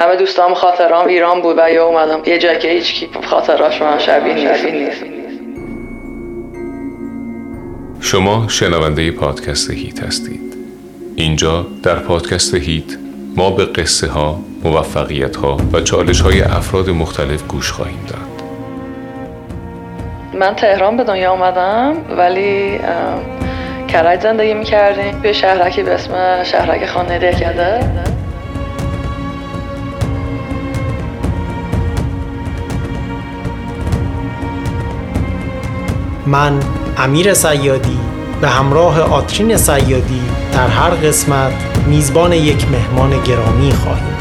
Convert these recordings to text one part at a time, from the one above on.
همه دوستام خاطرام ایران بود و یا اومدم. یه جایی که هیچ خاطراش من شبیه نیست. شما شنونده پادکست هیت هستید. اینجا در پادکست هیت ما به قصه ها، موفقیت ها و چالش های افراد مختلف گوش خواهیم داد. من تهران به دنیا اومدم ولی کرج زندگی می‌کردیم. به شهرکی به اسم شهرک خانه دهکده من امیر سیادی به همراه آترین سیادی در هر قسمت میزبان یک مهمان گرامی خواهیم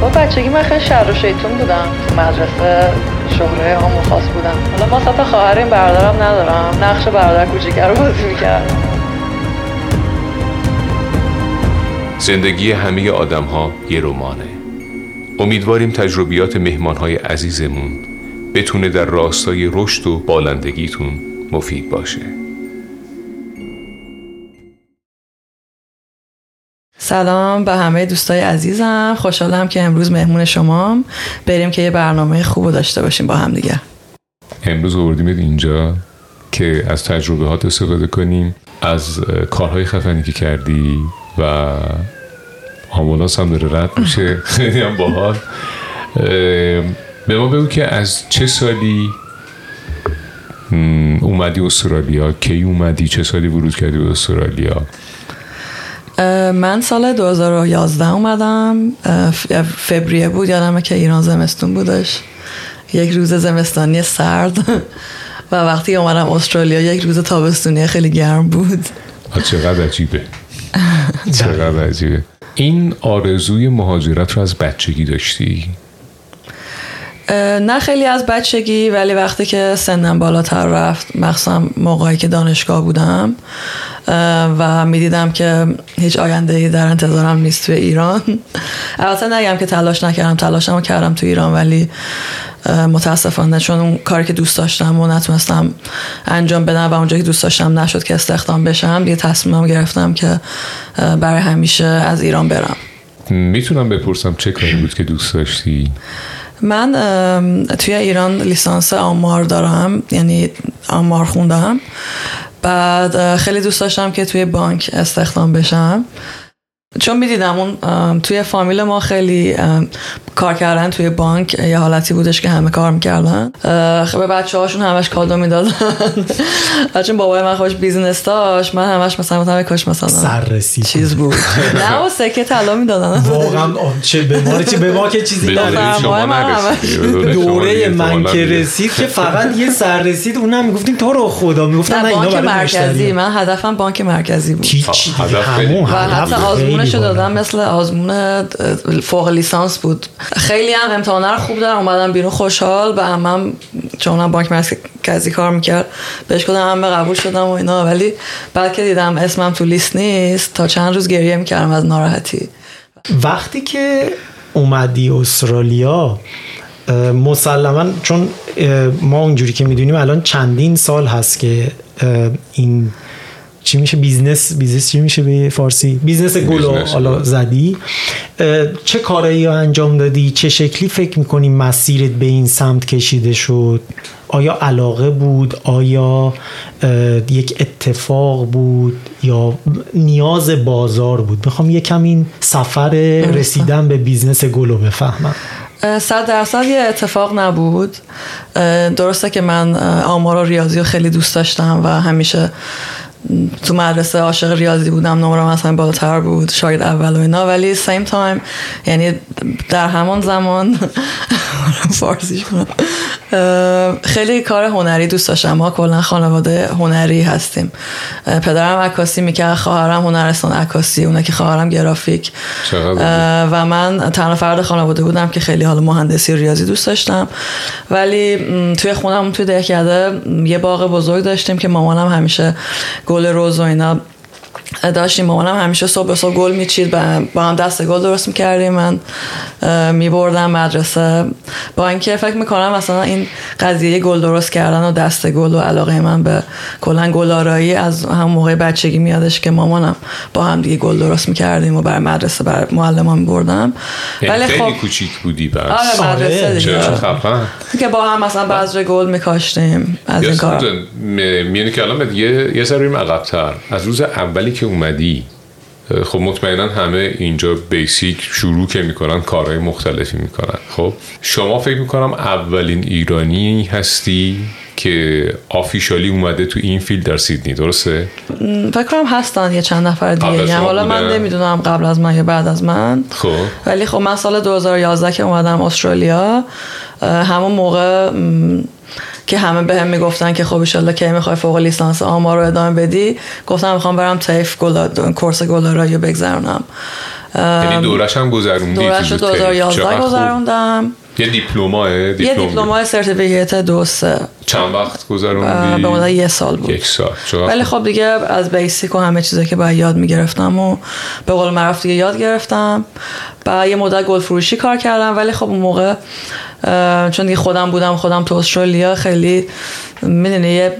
با بچگی من خیلی شهر و شیطون بودم. تو مدرسه شهره هم خاص بودم. حالا واسط خواهر این برادرم ندارم. نقش برادر کوچیکه رو بازی می‌کردم. زندگی همه آدم ها یه رمانه. امیدواریم تجربیات مهمان های عزیزمون بتونه در راستای رشد و بالندگیتون مفید باشه. سلام به همه دوستای عزیزم. خوشحالم که امروز مهمون شمام. بریم که یه برنامه خوب داشته باشیم با هم دیگه. امروز آوردیم اینجا که از تجربه استفاده کنیم از کارهای خفنی که کردی و آمبولانس هم داره رد میشه. خیلی هم باحال. به ما بگو که از چه سالی اومدی استرالیا؟ کی اومدی؟ چه سالی ورود کردی به استرالیا؟ من سال 2011 اومدم. فوریه بود یادمه که ایران زمستون بودش. یک روز زمستانی سرد. و وقتی اومدم استرالیا یک روز تابستونی خیلی گرم بود. چقدر عجیبه. چقدر عجیبه. این آرزوی مهاجرت رو از بچگی داشتی؟ نه خیلی از بچگی ولی وقتی که سنم بالاتر رفت مخصوصا موقعی که دانشگاه بودم و می‌دیدم که هیچ آینده ای در انتظارم نیست توی ایران. البته نگم که تلاش نکردم تلاشم رو کردم تو ایران ولی متاسفانه چون اون کاری که دوست داشتم و نتونستم انجام بدم و اونجا که دوست داشتم نشد که استخدام بشم یه تصمیمم گرفتم که برای همیشه از ایران برم. می‌تونم بپرسم چه کاری بود که دوست داشتی؟ من توی ایران لیسانس آمار دارم یعنی آمار خوندم. بعد خیلی دوست داشتم که توی بانک استخدام بشم. چون می‌دیدم اون توی فامیل ما خیلی کار کردن توی بانک یه حالتی بودش که همه کار می‌کردن. به بچه هاشون همش کادو می‌دادن. چون بابای من خودش business داشت من همش مثلا مثلا کاش مثلا سررسید چیز بود. نه و سکه طلا می‌دادن. واقعا چه به ما چه به ما که چیزی دوره من که رسید که فقط یه سر رسید اونم می‌گفتیم تو رو خدا. می‌گفتن نه اینا بانک مرکزی. من هدفم بانک مرکزی بود. هیچ آزمونش دادم مثل آزمون فوق لیسانس بود. خیلی هم امتحانه رو خوب دارم اومدم بیرون خوشحال و هم چون بانک مرکزی کار می‌کرد بهش کدم همه قبول شدم و اینا ولی بعد که دیدم اسمم تو لیست نیست. تا چند روز گریه می‌کردم از ناراحتی. وقتی که اومدی استرالیا مسلما چون ما اونجوری که می‌دونیم الان چندین سال هست که این چی میشه business business چی میشه به فارسی؟ business گلو حالا زدی. چه کارایی انجام دادی؟ چه شکلی فکر می‌کنی مسیرت به این سمت کشیده شد؟ آیا علاقه بود؟ آیا یک اتفاق بود؟ یا نیاز بازار بود؟ می‌خوام یکم این سفر رسیدن به business گلو بفهمم. صد درصد یه اتفاق نبود. درسته که من آمار و ریاضی رو خیلی دوست داشتم و همیشه تو مدرسه عاشق ریاضی بودم نمرم مثلا بالاتر بود شاید اول و اینا. ولی سیم تایم یعنی در همان زمان فارسیش کنم خیلی کار هنری دوست داشتم. ما کلا خانواده هنری هستیم. پدرم عکاسی می‌کرد خواهرم هنرستان عکاسی اونه که خواهرم گرافیک. و من تنها فرد خانواده بودم که خیلی حالا مهندسی ریاضی دوست داشتم. ولی توی خونم توی دهکده یه باغ بزرگ داشتیم که مامانم همیشه گل روز و اینا داشتیم مامانم همیشه صبح به صبح گل میچید با هم دست گل درست می‌کردیم. من میبردم مدرسه. با اینکه فکر می‌کنم مثلا این قضیه گل درست کردن و دست گل و علاقه من به کلا گلارایی از هم موقع بچگی میادش که مامانم با هم دیگه گل درست می‌کردیم و بر مدرسه بر معلمان میبردم. یعنی ولی خیلی خب کوچیک بودی بس آره مدرسه دیگه. که با هم مثلا بعضی گل میکاشتیم. از این کار میونه که الان یه یه ذره عقب‌تر از روز اولی که اومدی خب مطمئنا همه اینجا basic شروع که می‌کنن کارهای مختلفی می‌کنن. خب شما فکر می‌کنم اولین ایرانی هستی که officially اومده تو این field در سیدنی درسته؟ فکر کنم هستن یه چند نفر دیگه. یعنی حالا من نمی‌دونم قبل از من یا بعد از من. خب. ولی خب من سال 2011 که اومدم استرالیا همون موقع که همه به هم می‌گفتن که خب ایشالله که می‌خوای فوق لیسانس آمار رو ادامه بدی. گفتم می‌خوام برم TAFE گلا course گل‌آرایی رو بگذرونم. یعنی دورش هم گذروندی دورش 2011 گذروندم. یه diploma ه یه diploma ی certificate دو سه. چند وقت گذروندی؟ به مدت یه سال بود. یک سال. ولی خب دیگه از basic و همه چیزا که باید یاد می‌گرفتم و به قول معروف دیگه یاد گرفتم. و یه مدت گل فروشی کار کردم ولی خب اون موقع چون دیگه خودم بودم خودم تو استرالیا خیلی می‌دونی یه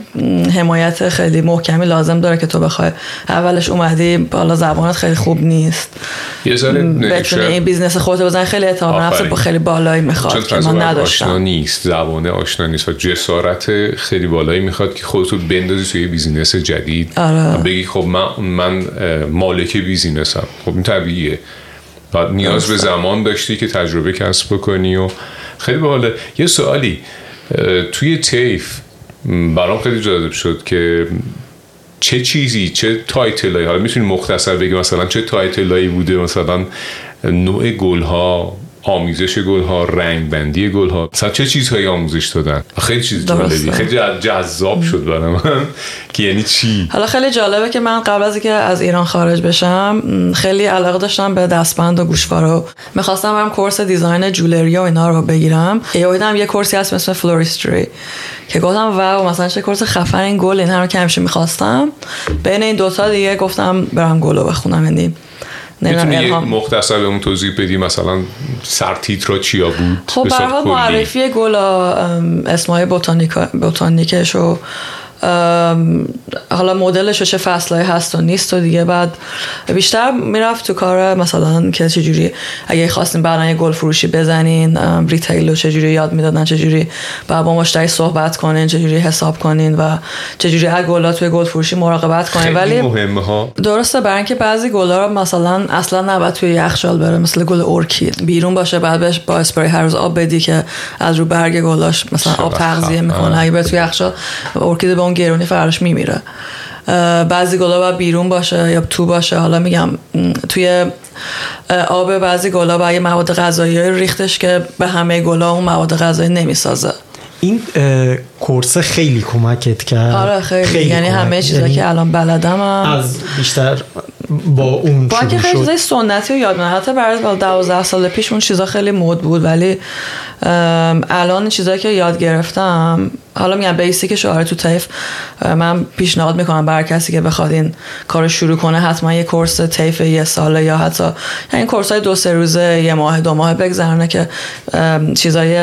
حمایت خیلی محکمی لازم داره که تو بخوای. اولش اومدی بالا زبانت خیلی خوب نیست. یه ذره بتونی این business خودت بزنی خیلی اعتماد نفس با خیلی بالایی می‌خواد که من نداشتم. آشنا نیست زبان آشنا نیست و جسارت خیلی بالایی می‌خواد که خودتو بندازی توی business جدید. آره. بگی خب من من مالک business م. خب این طبیعیه. بعد نیاز به زمان داشتی که تجربه کسب بکنی و خیلی باحاله. یه سوالی توی TAFE برام خیلی جالب شد که چه چیزی چه title ایی حالا می‌تونی مختصر بگی مثلا چه title ایی بوده مثلا نوع گل آمیزش گل ها رنگ بندی گل ها مثلا چه چیزهایی آموزش دادن؟ خیلی چیز جالبی. خیلی جذاب شد برای من. که یعنی چی؟ حالا خیلی جالبه که من قبل از اینکه از ایران خارج بشم خیلی علاقه داشتم به دستبند و گوشواره می‌خواستم برم course design jewellery و اینا رو بگیرم. یه یه course ی هست مثل floristry که گفتم و مثلا چه course خفن این گل این رو که همیشه می‌خواستم. بین این دوتا دیگه گفتم برم گل رو بخونم. یعنی می‌تونی یه مختصر اون توضیح بدی؟ مثلا سرتیترا چیا بود؟ خب برای معرفی گلا اسمای بوتانیکش و حالا مدلش چه فصلهای هست و نیست و دیگه. بعد بیشتر می‌رفت تو کار مثلا که چجوری اگه خواستین بعدا یه گل فروشی بزنین ریتیل رو چجوری یاد می‌دادن چجوری بعد با مشتری صحبت کنین چجوری حساب کنین و چجوری از گلا توی گل فروشی مراقبت کنین. ولی مهمه ها. درسته برای اینکه بعضی گلا رو مثلا اصلا نباید توی یخچال بره مثل گل ارکید. بیرون باشه بعد بهش با اسپری هر روز آب بدی که از رو برگ گلاش مثلا آب تغذیه می‌کنه. اگه توی یخچال ارکید به اون گرونی فرش میمیره. بعضی گلا باید بیرون باشه یا تو باشه. حالا میگم توی آب بعضی گلا باید مواد غذایی ریختش که به همه گلا اون مواد غذایی نمی‌سازه. این کورس خیلی کمکت کرد. آره خیلی, خیلی یعنی همه چیزا یعنی که الان بلدم از بیشتر با اون با که خیلی چیزای سنتی رو یاد من حتی برای 12 سال پیش اون چیزا خیلی مد بود. ولی الان چیزایی که یاد گرفتم حالا میگم basic آره تو TAFE من پیشنهاد می‌کنم بر کسی که بخواد این کار شروع کنه حتما یه course TAFE یه ساله یا حتی یعنی course های دو سه روزه یه ماه دو ماه بگذرنه که چیزای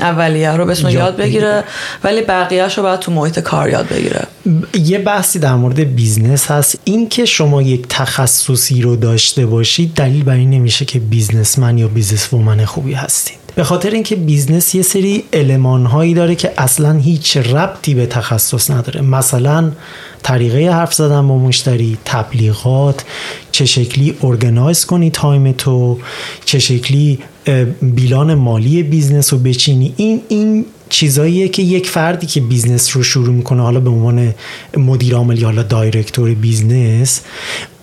اولیه رو بتونه یاد بگیره. ولی بقیهش رو باید تو محیط کار یاد بگیره. یه بحثی در مورد business هست. این که شما یک تخصصی رو داشته باشید دلیل بر این نمیشه که businessman یا businesswoman خوبی هستید به خاطر اینکه business یه سری المان هایی داره که اصلا هیچ ربطی به تخصص نداره. مثلا طریقه حرف زدن با مشتری تبلیغات چه شکلی organize کنی تایم تو چه شکلی بیلان مالی business رو بچینی. این این چیزاییه که یک فردی که business رو شروع می‌کنه حالا به عنوان مدیر عامل یا حالا director business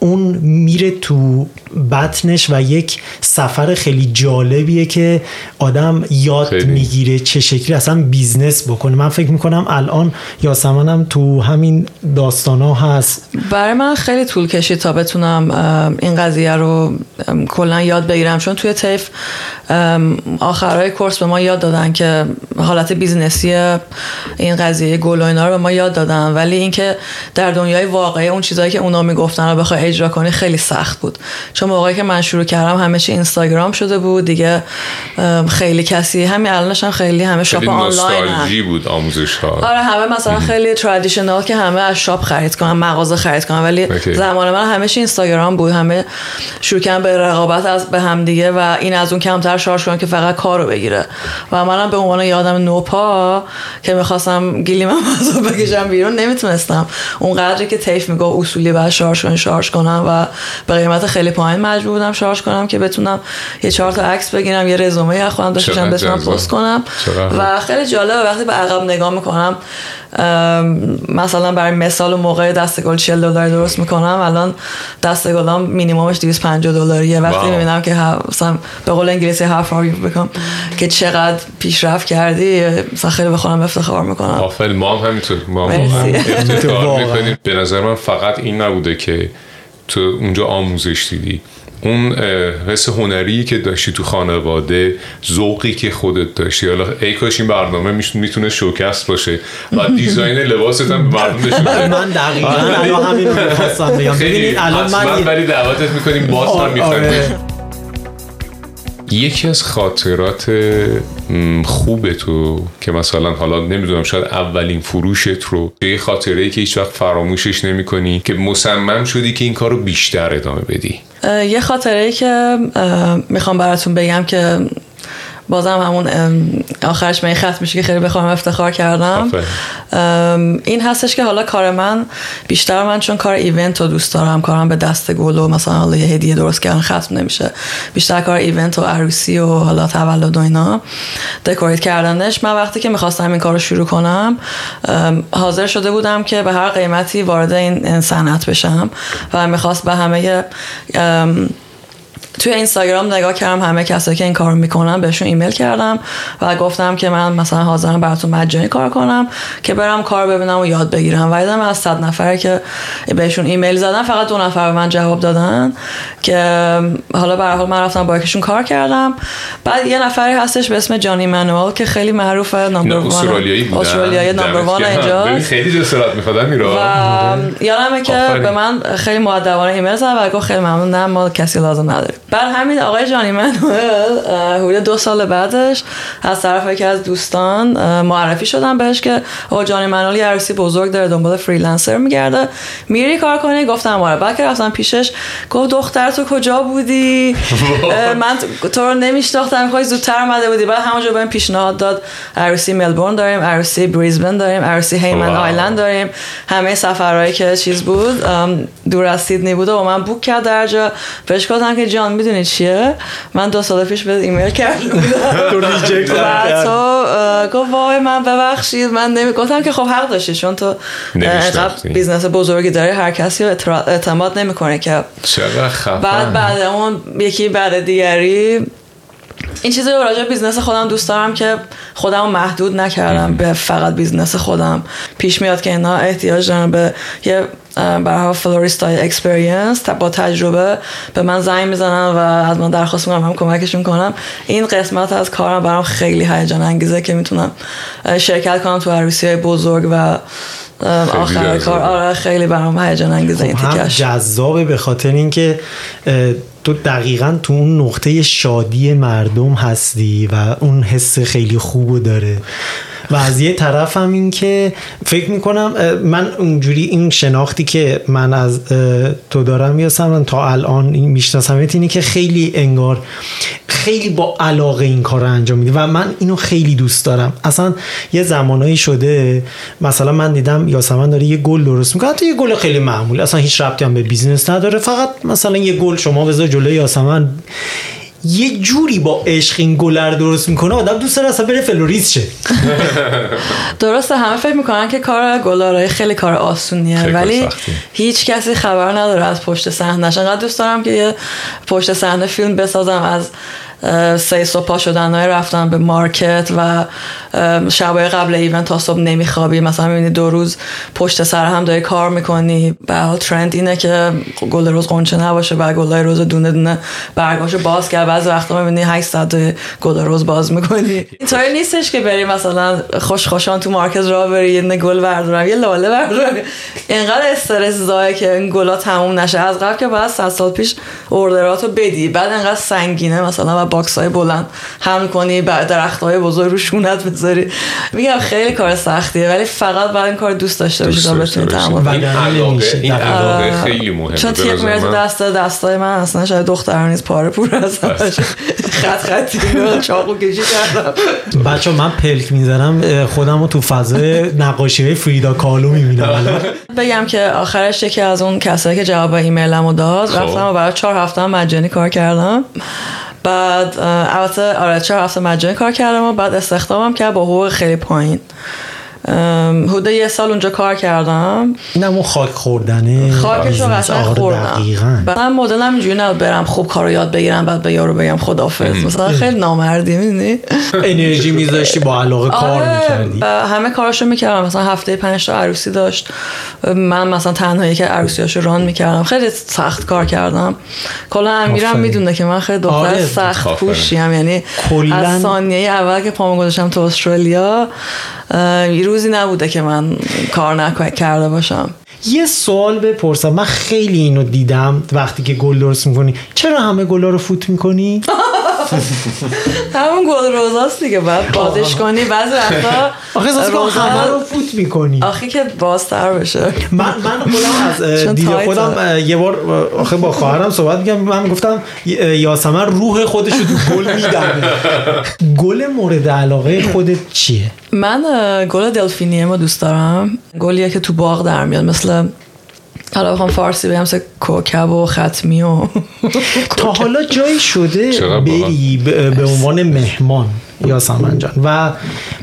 اون میره تو بطنش و یک سفر خیلی جالبیه که آدم یاد خیلی. می‌گیره چه شکلی اصلا business بکنه. من فکر می‌کنم الان یاسمنم تو همین داستان ها هست. برای من خیلی طول کشید تا بتونم این قضیه رو کلا یاد بگیرم. چون توی TAFE آخرهای course به ما یاد دادن که حالت business ی این قضیه گل و اینا رو به ما یاد دادن. ولی اینکه در دنیای واقعی اون چیزایی که اونا می‌گفتن رو بخوای اجرا کنی خیلی سخت بود. چون موقعی که من شروع کردم همه چی اینستاگرام شده بود دیگه خیلی کسی همین الانش هم خیلی همه shop online. نوستالژی بود آموزش ها آره همه مثلا خیلی traditional که همه از shop خرید کنن مغازه خرید کنن ولی. زمان من همه اینستاگرام بود. همه شروع کردن به رقابت از به هم دیگه و این از اون کمتر charge کنن که فقط کارو بگیره. و منم به عنوان یه آدم نوپا که می‌خواستم گلیممو از آب بکشم بیرون نمی‌تونستم. اون قدری که TAFE میگه اصولی باید charge کنی charge کنم و به قیمت خیلی پایین مجبور بودم شارژ کنم که بتونم یه چهار تا عکس بگیرم یه رزومه از خودم داشته باشم بتونم. پست کنم. و خیلی جالبه وقتی به عقب نگاه می‌کنم مثلا برای مثال اون موقع دست گل 40 دلار درست می‌کنم الان دست گلام مینیممش 250 دلاریه وقتی. می‌بینم که مثلا به قول انگلیسی you've become که چقدر پیشرفت کردی مثلا خیلی به خودم افتخار می‌کنم آفر ما هم همینطور ما هم. افتخار. می‌کنیم به نظر من فقط این نبوده که تو اونجا آموزش دیدی. اون حس هنری که داشتی تو خانواده ذوقی که خودت داشتی. حالا ای کاش این برنامه می‌تونه شوکست باشه. و دیزاین لباست هم مردم نشون. من دقیقا الان همین رو می‌خواستم بگم. ببینید الان من ولی دعوتت می‌کنیم باز هم آره. می‌خوایم. یکی از خاطرات خوب تو که مثلا حالا نمی‌دونم شاید اولین فروشت رو یه خاطره ای که هیچ وقت فراموشش نمی کنی که مصمم شدی که این کار رو بیشتر ادامه بدی. یه خاطره ای که می‌خوام براتون بگم که بازم همون آخرش من ختم میشه که خیلی بخوام افتخار کردم. این هستش که حالا کار من بیشتر من چون کار ایونت رو دوست دارم کارم به دست گل و مثلا حالا یه هدیه درست کردن ختم نمیشه. بیشتر کار ایونت و عروسی و حالا تولد و اینا دکوریت کردنش. من وقتی که می‌خواستم این کار رو شروع کنم حاضر شده بودم که به هر قیمتی وارد این صنعت بشم و می‌خواست به همه توی اینستاگرام نگاه کردم همه کسایی که این کار می‌کنن بهشون ایمیل کردم و گفتم که من مثلا حاضرم براتون مجانی کار کنم که برم کار ببینم و یاد بگیرم. و دیدم از صد نفر که بهشون ایمیل زدم فقط دو نفر به من جواب دادن که حالا به حال من رفتم با یکیشون کار کردم. بعد یه نفری هستش به اسم جانی منوال که خیلی معروفه نمبر نه استرالیایی نمبر وان. اینجا خیلی جسارت میخوادن میرا و یادمه که. به من خیلی مؤدبانه ایمیل زد و گفت خیلی ممنون نه ما کسی لازم نداریم. بعد همین آقای جانی منوئل اه، حدود دو سال بعدش از طرف یکی از دوستان معرفی شدم بهش که آقا جانی منوئل یه عروسی بزرگ داره دنبال freelancer میگرده. میری کار کنی؟ گفتم آره. بعد که رفتم پیشش گفت دختر تو کجا بودی؟ من تو رو نمیشناختم می‌خوای زودتر اومده بودی. بعد همونجا بهم پیشنهاد داد عروسی ملبورن داریم عروسی بریزبن داریم عروسی Hayman. Island داریم. همه سفرهایی که چیز بود دور از سیدنی بود و من book کرد در جا. بهش گفتم که جان می‌دونی چیه؟ من دو سال پیش بهت ایمیل کردم. تو reject تو گفت وای من ببخشید من نمی گفتم که خب حق داشتی چون تو. اینقدر business بزرگی داری هر کسی رو اعتماد نمی‌کنه که. بعد بعد اون یکی بعد دیگری این چیزی رو راجع به business خودم دوست دارم که خودم رو محدود نکردم به فقط business خودم. پیش میاد که اینا احتیاج دارن به یه برها florist های experienced با تجربه به من زنگ می‌زنن و از من درخواست می‌کنم هم کمکشون کنم. این قسمت از کارم برام خیلی هیجان انگیزه که می‌تونم شرکت کنم تو عروسی های بزرگ و آخر. کار. آره خیلی برام هیجان انگیزه این هم تیکش. جذابه به خاطر اینکه تو دقیقا تو اون نقطه شادی مردم هستی و اون حس خیلی خوبو داره. و از یه طرف هم این که فکر می‌کنم من اونجوری این شناختی که من از تو دارم یاسم تا الان می‌شناسم اینه که خیلی انگار خیلی با علاقه این کار رو انجام میدی و من اینو خیلی دوست دارم. اصلا یه زمانایی شده مثلا من دیدم یاسمن داره یه گل درست می‌کنه. حتی یه گل خیلی معمولی اصلا هیچ ربطی هم به business نداره. فقط مثلا یه گل شما بذار جلوی یاسمن. یه جوری با عشق این گل رو درست می‌کنه آدم دوست داره اصلا بره florist شه درسته همه فکر می‌کنن که کار گل‌آرایی خیلی کار آسونیه ولی. هیچ کسی خبر نداره از پشت صحنهش انقدر دوست دارم که یه پشت صحنه فیلم بسازم از صبح پا شدن های رفتن به market و شبای قبل event تا صبح نمیخوابی. مثلا می‌بینی دو روز پشت سر هم داری کار می‌کنی. به حال trend اینه که گل رز غنچه نباشه و گلای رز دونه دونه برگاشو باز کرد. بعضی وقتا می‌بینی 800 گل رز باز می‌کنی. اینطوری نیستش که بری مثلا خوش خوشان تو market راه بری یه گل بردارم یه لاله بردارم. اینقدر استرس زایه که این گلا تموم نشه. از قبل که باید 100 سال پیش order اتو بدی بعد انقدر سنگینه. مثلا و box های بلند حمل کنی بعد درخت های بزرگ رو شونت بذاری میگم خیلی کار سختیه ولی فقط باید این کار دوست داشته باشی تا بتونی. تحمل کنی. این علاقه. این دقیقاً. علاقه خیلی مهمه چون تیغ میره تو. دست دستای من اصلا شاید دخترانه نیست پاره پوره هستن خط خطی چاقو کشی کردم بچه من پلک می‌زنم خودم رو تو فضای نقاشی فریدا کالو می‌بینم بگم که آخرش یکی از اون کسایی که جواب ایمیلمو داد خب. رفتم و برای چهار هفته مجانی کار کردم بعد البته آره چهار هفته مجانی کار کردم و بعد استخدامم کرد با حقوق خیلی پایین. حدود یه سال اونجا کار کردم. هم اون خاک خوردنه. خاکش رو business. قشنگ آره، خوردم. من مدلم اینجوری نبود برم خوب کارو یاد بگیرم بعد به یارو بگم خدافظ مثلا خیلی نامردی می‌دونی؟ انرژی میذاشتی با علاقه کار آره، می‌کردی. همه کاراشو می‌کردم. مثلا هفته پنج تا عروسی داشت. من مثلا تنهایی که عروسیاشو ران می‌کردم. خیلی سخت کار کردم. کلا امیرم. می‌دونه که من خیلی دختر آره، سخت. پوشیم. یعنی از ثانیه اول که پامو گذاشتم تو استرالیا یه روزی نبوده که من کار نکرده باشم. یه سوال بپرسم. من خیلی اینو دیدم وقتی که گل درست می‌کنی. چرا همه گلا رو فوت می‌کنی؟ همون گل روزاست دیگه. بعد بازش کنی بعضی وقتا آخه احساس همه رو فوت می‌کنی. آخه که بازتر بشه. من من خودم از دید. خودم یه بار آخه با خواهرم صحبت می‌کردم. من گفتم یاسمن روح خودش رو تو گل میدمه گل مورد علاقه خودت چیه؟ من گل دلفینیمو دوست دارم. گلیه که تو باغ در میاد مثل حالا بخوام فارسی بگم مثل کوکب و ختمی و تا حالا جایی شده بری به عنوان مهمان یاسمن جان. و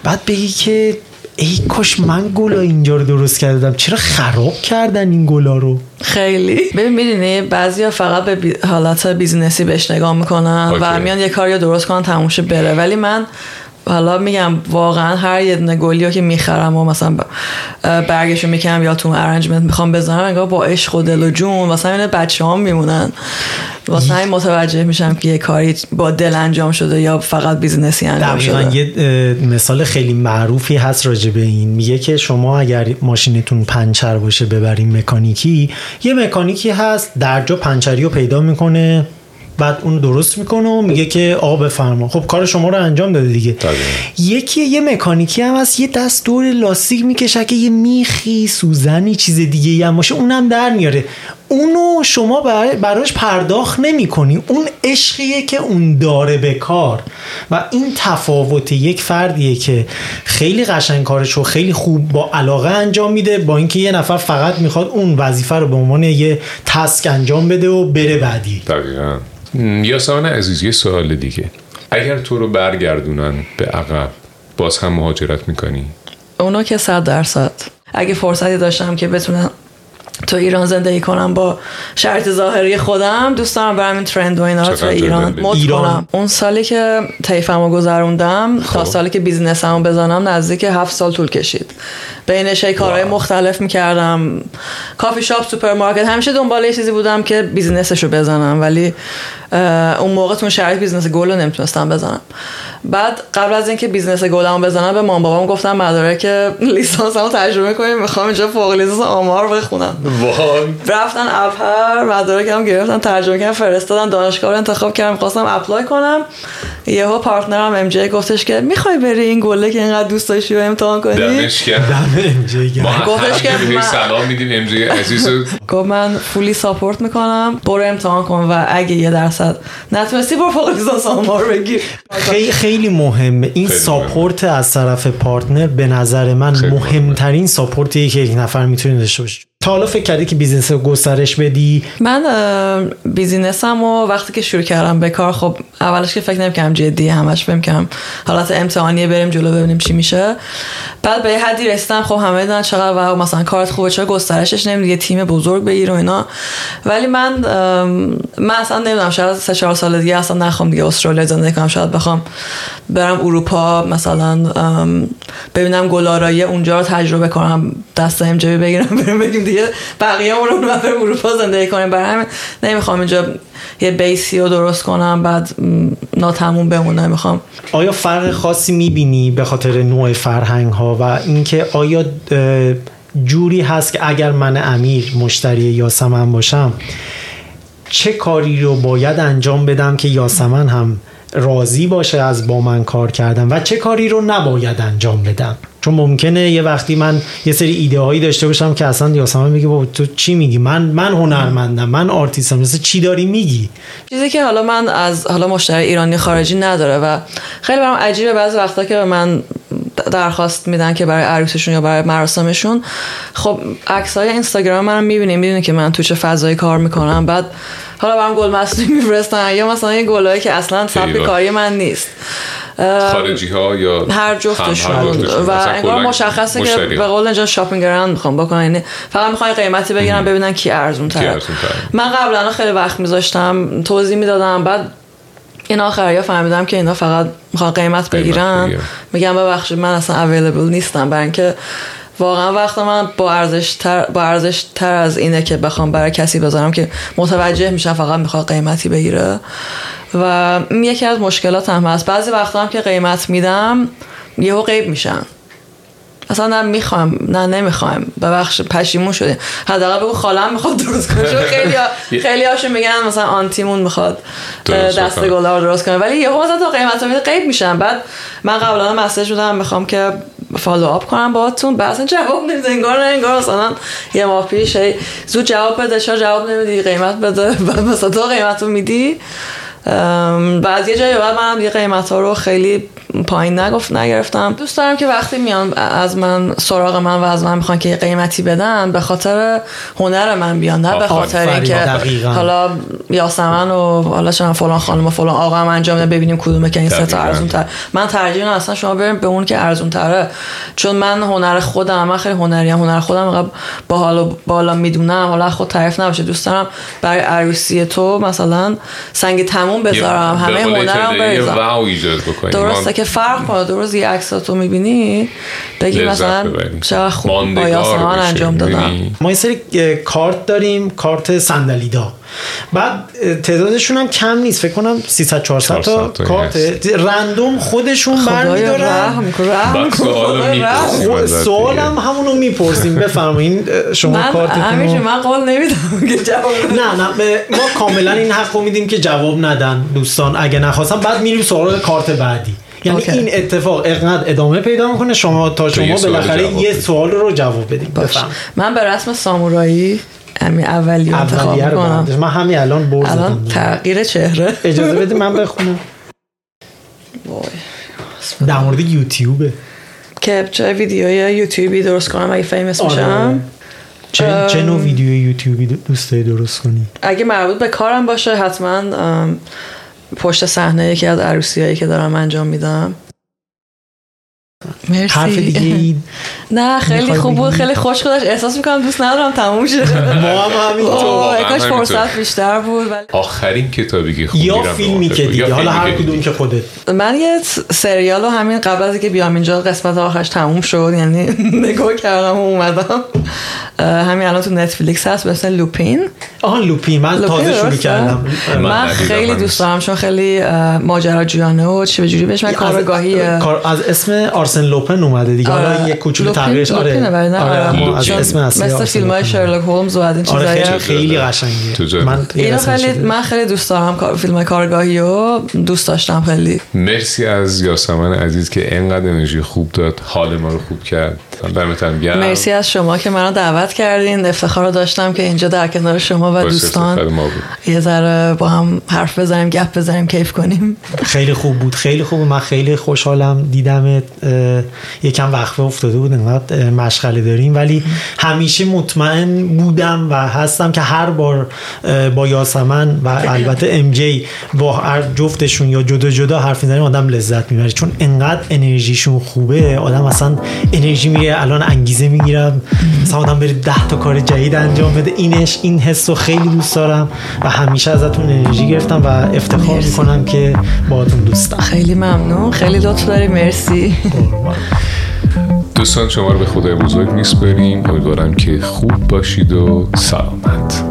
بعد بگی که ای کاش من گلا اینجا رو درست کردم. چرا خراب کردن این گلا رو؟ خیلی. ببین می‌دونی بعضیا فقط به بی- حالت business ی بهش نگاه می‌کنن و. میان یه کاری رو درست کنن تموم شه بره. ولی من حالا میگم واقعا هر یه دونه گلی که می‌خرم و مثلا برگشو می‌کنم یا تو arrangement می‌خوام بزنم انگار با عشق و دل و جون مثلا این بچه هم میمونن. واسه همین متوجه میشم که یه کاری با دل انجام شده یا فقط business ی انجام شده. یه مثال خیلی معروفی هست راجع به این. میگه که شما اگر ماشینتون پنچر باشه ببرین مکانیکی یه مکانیکی هست در جا پنچری رو پیدا می‌کنه. بعد اون درست می‌کنه و میگه که آقا بفرما. خب کار شما رو انجام داده دیگه. دقیقاً. یکی یه مکانیکی هم هست یه دست دور لاستیک می‌کشه که یه میخی سوزنی چیز دیگه هم باشه. اونم در میاره. اونو شما براش پرداخت نمی کنی اون عشقیه که اون داره به کار. و این تفاوت یک فردیه که خیلی قشنگ کارش رو خیلی خوب با علاقه انجام میده با اینکه یه نفر فقط می‌خواد اون وظیفه رو به عنوان یه تسک انجام بده و بره بعدی. دقیقا. یاسمن عزیز یه سوال دیگه. اگر تو رو برگردونن به عقب باز هم مهاجرت می‌کنی؟ اونو که صد درصد. اگه فرصتی داشتم که بتونم تو ایران زندگی کنم با شرط ظاهری خودم دوست دارم برم این trend و اینا رو تو ایران. مد. کنم. اون سالی که TAFE مو گذروندم تا سالی که business مو بزنم نزدیک هفت سال طول کشید. بینش کارهای. مختلف می‌کردم. کافی شاپ سوپرمارکت همیشه دنبال یه چیزی بودم که business شو بزنم. ولی اون موقع تو شرایط business گل رو نمی‌تونستم بزنم. بعد قبل از اینکه business گلمو بزنم به مام بابام گفتم مدارک لیسانسمو تجربه کنیم می‌خوام اینجا فوق لیسانس آمار بخونم. وای. رفتن ابهر مدارکم گرفتن ترجمه کردن فرستادن دانشگاه رو انتخاب کردم خواستم apply کنم. یهو partner م MJ گفتش که می‌خوای بری این گله که اینقدر دوست داشتی و امتحان کنی؟ دمش کرد دم MJ ما گرم. گفتش که من- سلام میدیم MJ عزیز رو گفت من fully support می‌کنم برو امتحان کن و اگه یه درصد نتونستی برو فوق لیسانس آمار بگیر خیلی خیلی مهمه. این خیلی support از طرف partner به نظر من مهمترین support یه که یک نفر می‌تونه داشته باشه تا حالا فکر کردی که business رو گسترش بدی؟ من business م و وقتی که شروع کردم به کار خب اولش که فکر نمی‌کنم جدی همش کنم حالت امتحانیه بریم جلو ببینیم چی میشه. بعد به حدی رسیدم خب همه دیدن چقدر و مثلا کارت خوبه چرا گسترشش نمیدی؟ یه تیم بزرگ بگیر و اینا. ولی من من اصلا نمی‌دونم شاید سه چهار سال دیگه اصلا نخوام دیگه استرالیا زندگی کنم. شاید بخوام برم اروپا مثلا ببینم گلارایی اونجا رو تجربه کنم دست امجبی بگیرم بریم بگیم دیگه بقیه اون رو بریم اروپا زندگی کنیم. برای همین نمی‌خوام اینجا یه بیسی رو درست کنم بعد ناتموم بمونه می‌خوام آیا فرق خاصی می‌بینی به خاطر نوع فرهنگ ها و اینکه آیا جوری هست که اگر من امیر مشتری یاسمن باشم چه کاری رو باید انجام بدم که یاسمن هم راضی باشه از با من کار کردن و چه کاری رو نباید انجام بدم؟ چون ممکنه یه وقتی من یه سری ایده هایی داشته باشم که اصلا یاسمن میگه بابا تو چی میگی؟ من من هنرمندم من آرتیستم مثلا چی داری میگی؟ چیزی که حالا من از حالا مشتری ایرانی خارجی نداره و خیلی برام عجیبه بعضی وقتا که به من درخواست میدن که برای عروسشون یا برای مراسمشون خب عکس های اینستاگرام منم می‌بینیم می‌دونی که من تو چه فضایی کار می‌کنم. بعد حالا برام گل مصنوعی میفرستن یا مثلا یه گلایی که اصلا سبک کاری من نیست. خارجی ها یا هر جفتشون. و انگار مشخصه که به قول اینجا شاپینگ اراند می‌خوام بکنن یعنی فقط می‌خوان قیمتی بگیرن ببینن کی ارزون تر من قبلا خیلی وقت میذاشتم توضیح می‌دادم. بعد این آخریا فهمیدم که اینا فقط می‌خوان قیمت بگیرن. میگم ببخشید من اصلا اویلیبل نیستم. برای اینکه واقعا وقت من با ارزش تر, با ارزش تر از اینه که بخوام برای کسی بذارم که متوجه میشن فقط می‌خواد قیمتی بگیره. و یکی از مشکلات هم هست. بعضی وقتا هم که قیمت میدم یهو غیب میشن اصلا نه می‌خوام نه نمی‌خوایم ببخش پشیمون شدیم حداقل بگو خالم می‌خواد درست کنه. خیلی خیلی هاشون میگن مثلا آنتیمون می‌خواد دست گلا رو درست کنه. ولی یهو مثلا تا قیمت رو غیب میشن بعد من قبلا مسیج بودم می‌خوام که فالو آپ کنم باهاتون. بعد اصلا جواب نمیده. انگار نه انگار مثلا یه ماه پیش زود جواب بده. چرا جواب نمیدی؟ قیمت بده. بعد مثلا تو قیمت رو میدی بعد یه جایی بعد من یه قیمت ها رو خیلی پایین نگفت نگرفتم. دوست دارم که وقتی میان از من سراغ من و از من می‌خوان که قیمتی بدن به خاطر هنر من بیان نه به خاطر اینکه حالا یاسمن و حالا چون فلان خانم و فلان آقا هم انجام میدن ببینیم کدومه که این سه ارزون تر من ترجیح اصلا شما بریم به اون که ارزون تره چون من هنر خودم من خیلی هنری هم هنر خودم با حالا بالا می‌دونم حالا خود تعریف نباشه. دوست دارم برای عروسی تو مثلا سنگ تموم بذارم همه هنرم بریزم. درسته که فرق کنه. درست یه عکساتو می‌بینی؟ بگی مثلا چقدر خوب با یاسمان انجام دادم. ما این سری کارت داریم کارت صندلیدا بعد تعدادشون هم کم نیست. فکر کنم 300 400 تا کارت. رندوم خودشون برمیدارن. سوالم همونو می‌پرسیم. بفرمایید شما کارتتون من قول نمیدم که جواب نه نه ما کاملا این حقو میدیم که جواب ندن دوستان. اگه نخواستم بعد میریم سوال کارت بعدی. یعنی okay. این اتفاق اقدر ادامه پیدا می‌کنه شما تا شما بالاخره یه سوال رو جواب بدیم. بفهم. من به رسم سامورایی همین اولی انتخاب کنم من همین الان برز الان تغییر چهره. اجازه بده من بخونم. در مورد یوتیوبه. که چه ویدیوی یوتیوبی درست کنم؟ اگه فیمس آره. میشم؟ چه, چه نوع ویدیو یوتیوبی دوست داری درست کنی؟ اگه مربوط به کارم باشه حتما پشت صحنه یکی از عروسی که دارم انجام میدم. مرسی. حرف دیگه نه خیلی خوب بود خیلی خوش خودش احساس می‌کنم دوست ندارم تموم شده ما هم همینطور کاش فرصت بیشتر بود ولی آخرین کتابی که خوندم یا فیلمی که دیگه حالا هر کدوم که خودت. من یه سریال همین قبل از اینکه بیام اینجا قسمت آخرش تموم شد یعنی نگاه کردم و اومدم. همین الان تو نتفلیکس هست مثل لوپین. آها لوپین. من تازه شروع کردم. من خیلی دوست دارم چون خیلی ماجراجویانه و چه جوری بهش من کارگاهی از اسم آرسن لوپن اومده دیگه. حالا یه کوچولو تغییرش آره آره از اسم اصلی مثل فیلم های شرلوک هولمز و این آره خیلی خیلی قشنگه. من خیلی من خیلی دوست دارم فیلم های کارگاهی و دوست داشتم خیلی. مرسی از یاسمن عزیز که انقدر انرژی خوب داد. حال ما رو خوب کرد. دمتم مرسی از شما که منو دعوت کردین. افتخار رو داشتم که اینجا در کنار شما و دوستان یه ذره با هم حرف بزنیم گپ بزنیم کیف کنیم. خیلی خوب بود خیلی خوب من خیلی خوشحالم دیدم یکم وقفه افتاده بود انقدر مشغله داریم. ولی همیشه مطمئن بودم و هستم که هر بار با یاسمن و البته ام جی با هر جفتشون یا جدا جدا حرف می‌زنیم آدم لذت می‌بره. چون انقدر انرژیشون خوبه آدم اصلا انرژی میگه الان انگیزه می‌گیرم. مثلا آدم بره ده تا کار جدید انجام بده. اینش این حس رو خیلی دوست دارم و همیشه ازتون انرژی گرفتم و افتخار می‌کنم که باهاتون دوستم. خیلی ممنون. خیلی لطف داری. مرسی. دوستان شما رو به خدای بزرگ میسپریم امیدوارم که خوب باشید و سلامت.